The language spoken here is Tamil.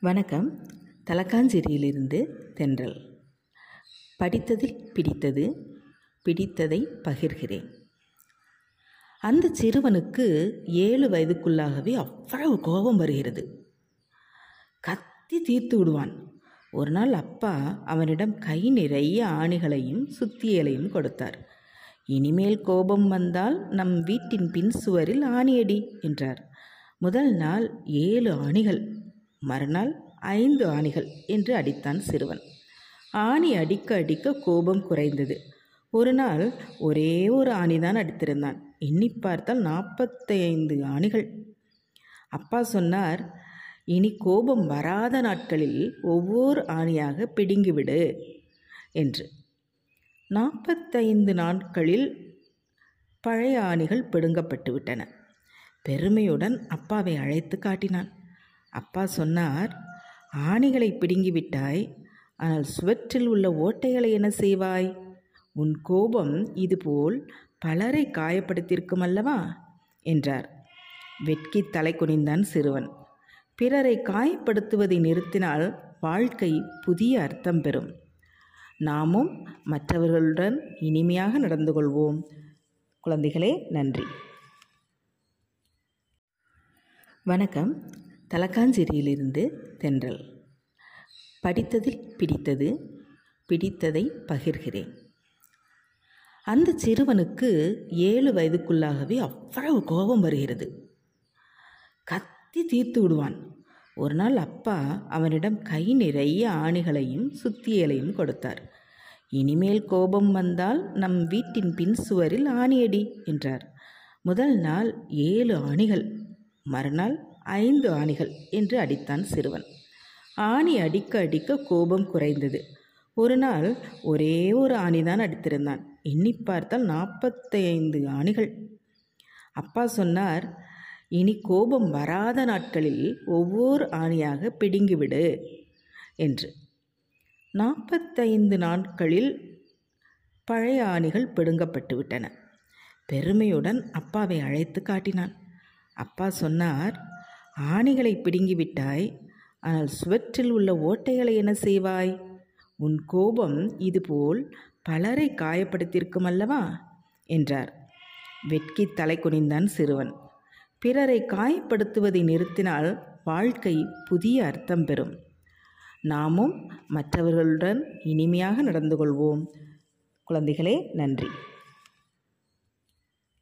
வணக்கம். தலக்காஞ்சேரியிலிருந்து தென்றல். படித்ததில் பிடித்தது பிடித்ததை பகிர்கிறேன். அந்த சிறுவனுக்கு ஏழு வயதுக்குள்ளாகவே அவ்வளவு கோபம் வருகிறது. கத்தி தீர்த்து விடுவான். ஒரு நாள் அப்பா அவனிடம் கை நிறைய ஆணிகளையும் சுத்தியலையும் கொடுத்தார். இனிமேல் கோபம் வந்தால் நம் வீட்டின் பின் சுவரில் ஆணியடி என்றார். முதல் நாள் ஏழு ஆணிகள். மறுநாள் ஐந்து ஆணிகள் என்று அடித்தான் சிறுவன். ஆணி அடிக்க அடிக்க கோபம் குறைந்தது. ஒரு நாள் ஒரே ஒரு ஆணிதான் அடித்திருந்தான். எண்ணி பார்த்தால் நாற்பத்தைந்து ஆணிகள். அப்பா சொன்னார் இனி கோபம் வராத நாட்களில் ஒவ்வொரு ஆணியாக பிடுங்கிவிடு என்று. நாற்பத்தைந்து நாட்களில் பழைய ஆணிகள் பிடுங்கப்பட்டு விட்டன பெருமையுடன் அப்பாவை அழைத்து காட்டினான். அப்பா சொன்னார் ஆணிகளை பிடுங்கிவிட்டாய் ஆனால் சுவற்றில் உள்ள ஓட்டைகளை என்ன செய்வாய்? உன் கோபம் இதுபோல் பலரை காயப்படுத்தியிருக்கும் அல்லவா? என்றார். வெட்கி தலை குனிந்தான் சிறுவன். பிறரை காயப்படுத்துவதை நிறுத்தினால் வாழ்க்கை புதிய அர்த்தம் பெறும். நாமும் மற்றவர்களுடன் இனிமையாக நடந்து கொள்வோம். குழந்தைகளே நன்றி. வணக்கம். தலக்காஞ்சேரியிலிருந்து தென்றல். படித்ததில் பிடித்தது பிடித்ததை பகிர்கிறேன். அந்த சிறுவனுக்கு ஏழு வயதுக்குள்ளாகவே அவ்வளவு கோபம் வருகிறது. கத்தி தீர்த்து விடுவான். ஒரு நாள் அப்பா அவனிடம் கை நிறைய ஆணிகளையும் சுத்தியலையும் கொடுத்தார். இனிமேல் கோபம் வந்தால் நம் வீட்டின் பின் சுவரில் ஆணியடி என்றார். முதல் நாள் ஏழு ஆணிகள். மறுநாள் ஐந்து ஆணிகள் என்று அடித்தான் சிறுவன். ஆணி அடிக்க அடிக்க கோபம் குறைந்தது. ஒரு நாள் ஒரே ஒரு ஆணிதான் அடித்திருந்தான். எண்ணி பார்த்தால் நாற்பத்தைந்து ஆணிகள். அப்பா சொன்னார் இனி கோபம் வராத நாட்களில் ஒவ்வொரு ஆணியாக பிடுங்கிவிடு என்று. நாற்பத்தைந்து நாட்களில் பழைய ஆணிகள் பிடுங்கப்பட்டு விட்டன பெருமையுடன் அப்பாவை அழைத்து காட்டினான். அப்பா சொன்னார் ஆணிகளை பிடுங்கிவிட்டாய். ஆனால் சுவற்றில் உள்ள ஓட்டைகளை என்ன செய்வாய்? உன் கோபம் இதுபோல் பலரை காயப்படுத்தியிருக்கும் அல்லவா என்றார். வெட்கி தலை குனிந்தான் சிறுவன். பிறரை காயப்படுத்துவதை நிறுத்தினால் வாழ்க்கை புதிய அர்த்தம் பெறும். நாமும் மற்றவர்களுடன் இனிமையாக நடந்து கொள்வோம். குழந்தைகளே நன்றி.